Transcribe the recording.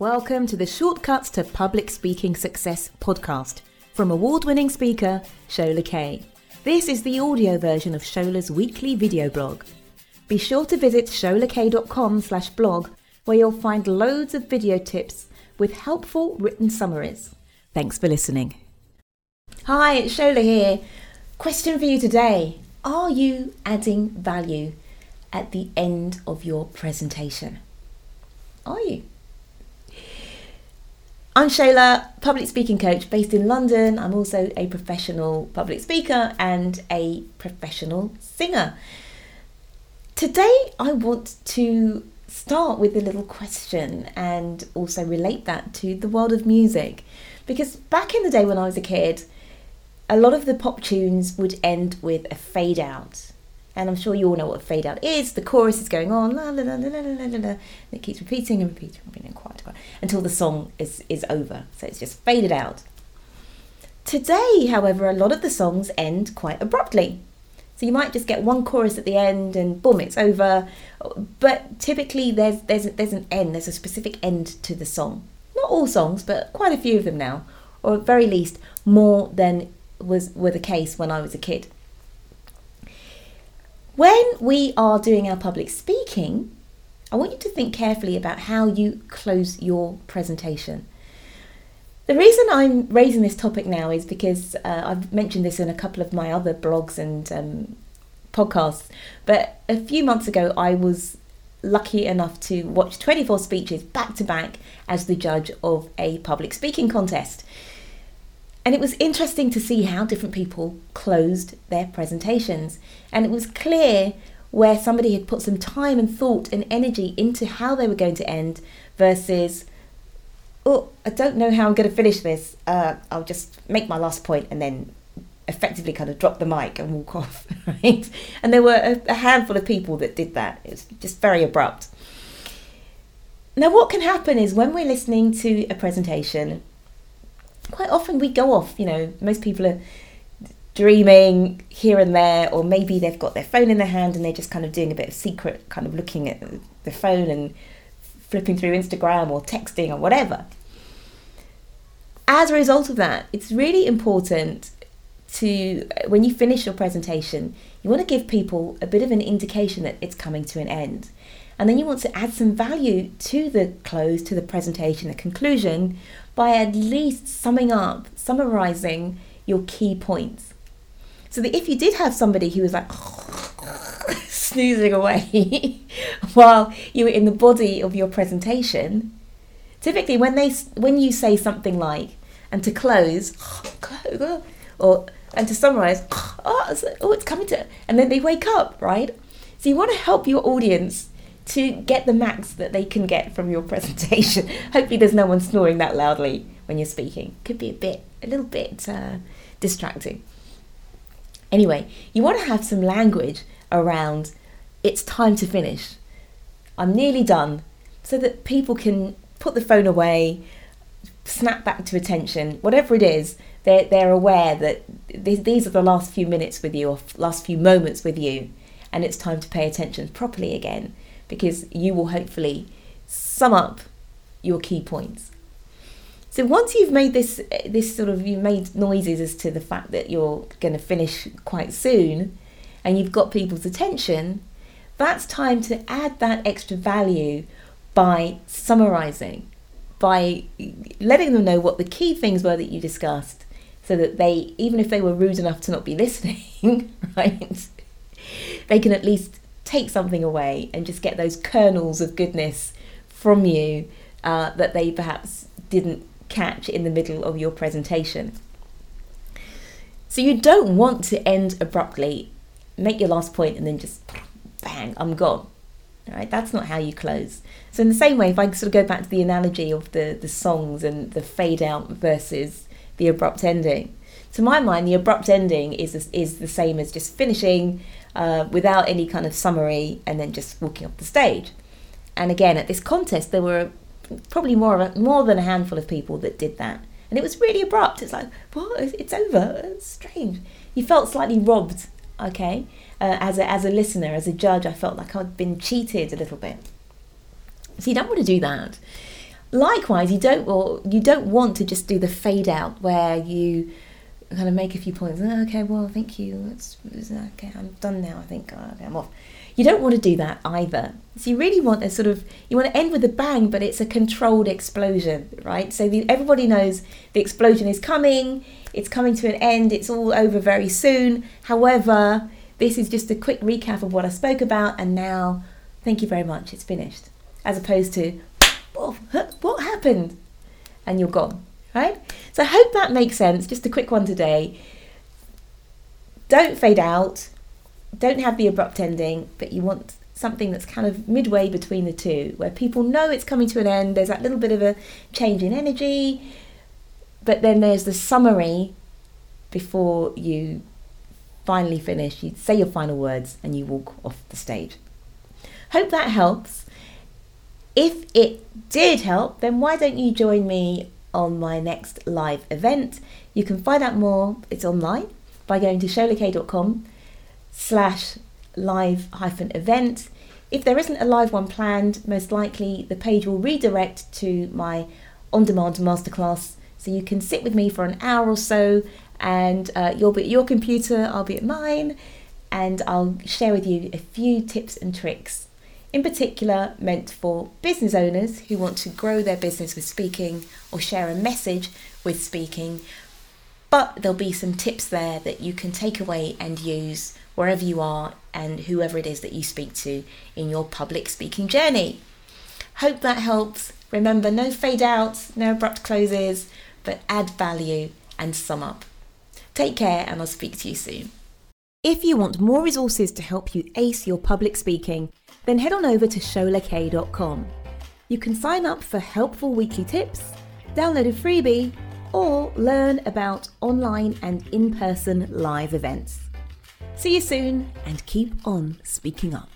Welcome to the Shortcuts to Public Speaking Success podcast from award winning speaker Shola Kaye. This is the audio version of Shola's weekly video blog. Be sure to visit sholakaye.com slash blog where you'll find loads of video tips with helpful written summaries. Thanks for listening. Hi, it's Shola here. Question for you today Are you adding value at the end of your presentation? Are you? I'm Shola, public speaking coach based in London. I'm also a professional public speaker and a professional singer. Today, I want to start with a little question and also relate that to the world of music. Because back in the day when I was a kid, a lot of the pop tunes would end with a fade out. And I'm sure you all know what fade out is. The chorus is going on, la la la la la la la, and it keeps repeating and repeating, repeating quiet, quiet, until the song is is over. So it's just faded out. Today, however, a lot of the songs end quite abruptly. So you might just get one chorus at the end and boom, it's over. But typically, there's there's there's an end. There's a specific end to the song. Not all songs, but quite a few of them now, or at very least more than was were the case when I was a kid. When we are doing our public speaking, I want you to think carefully about how you close your presentation. The reason I'm raising this topic now is because uh, I've mentioned this in a couple of my other blogs and um, podcasts, but a few months ago I was lucky enough to watch 24 speeches back to back as the judge of a public speaking contest. And it was interesting to see how different people closed their presentations. And it was clear where somebody had put some time and thought and energy into how they were going to end versus, oh, I don't know how I'm going to finish this. Uh, I'll just make my last point and then effectively kind of drop the mic and walk off, right? And there were a, a handful of people that did that. It was just very abrupt. Now, what can happen is when we're listening to a presentation, quite often we go off, you know, most people are dreaming here and there, or maybe they've got their phone in their hand and they're just kind of doing a bit of secret, kind of looking at the phone and flipping through Instagram or texting or whatever. As a result of that, it's really important to, when you finish your presentation, you want to give people a bit of an indication that it's coming to an end. And then you want to add some value to the close, to the presentation, the conclusion, by at least summing up, summarizing your key points. So that if you did have somebody who was like snoozing away while you were in the body of your presentation, typically when they when you say something like and to close or and to summarize oh, oh it's coming to and then they wake up right? So you want to help your audience to get the max that they can get from your presentation. Hopefully there's no one snoring that loudly when you're speaking. Could be a bit a little bit uh, distracting. Anyway, you want to have some language around it's time to finish. I'm nearly done so that people can put the phone away, snap back to attention, whatever it is, they're, they're aware that these are the last few minutes with you or last few moments with you, and it's time to pay attention properly again because you will hopefully sum up your key points. So once you've made this this sort of you've made noises as to the fact that you're going to finish quite soon, and you've got people's attention, that's time to add that extra value by summarizing, by letting them know what the key things were that you discussed, so that they even if they were rude enough to not be listening, right, they can at least take something away and just get those kernels of goodness from you uh, that they perhaps didn't catch in the middle of your presentation. So you don't want to end abruptly, make your last point, and then just bang, I'm gone. Right, that's not how you close. So in the same way, if I sort of go back to the analogy of the the songs and the fade out versus the abrupt ending, to my mind, the abrupt ending is is the same as just finishing uh, without any kind of summary and then just walking off the stage. And again, at this contest, there were probably more of a, more than a handful of people that did that, and it was really abrupt. It's like, what? It's over. It's strange. You felt slightly robbed. Okay, uh, as a as a listener, as a judge, I felt like I'd been cheated a little bit. So you don't want to do that. Likewise, you don't or you don't want to just do the fade out where you kind of make a few points. Oh, okay, well, thank you. Okay. I'm done now. I think oh, okay, I'm off. You don't want to do that either. So you really want a sort of you want to end with a bang, but it's a controlled explosion, right? So the, everybody knows the explosion is coming. It's coming to an end. It's all over very soon. However, this is just a quick recap of what I spoke about, and now, thank you very much. It's finished. As opposed to, oh, what happened? And you're gone, right? So I hope that makes sense. Just a quick one today. Don't fade out don't have the abrupt ending, but you want something that's kind of midway between the two, where people know it's coming to an end. There's that little bit of a change in energy, but then there's the summary before you finally finish. You say your final words and you walk off the stage. Hope that helps. If it did help, then why don't you join me on my next live event? You can find out more, it's online, by going to sholakaye.com slash live hyphen event. If there isn't a live one planned, most likely the page will redirect to my on demand masterclass. So you can sit with me for an hour or so, and uh, you'll be at your computer, I'll be at mine, and I'll share with you a few tips and tricks, in particular meant for business owners who want to grow their business with speaking or share a message with speaking. But there'll be some tips there that you can take away and use wherever you are and whoever it is that you speak to in your public speaking journey. Hope that helps. Remember, no fade outs, no abrupt closes, but add value and sum up. Take care, and I'll speak to you soon. If you want more resources to help you ace your public speaking, then head on over to sholakaye.com. You can sign up for helpful weekly tips, download a freebie, or learn about online and in person live events. See you soon and keep on speaking up.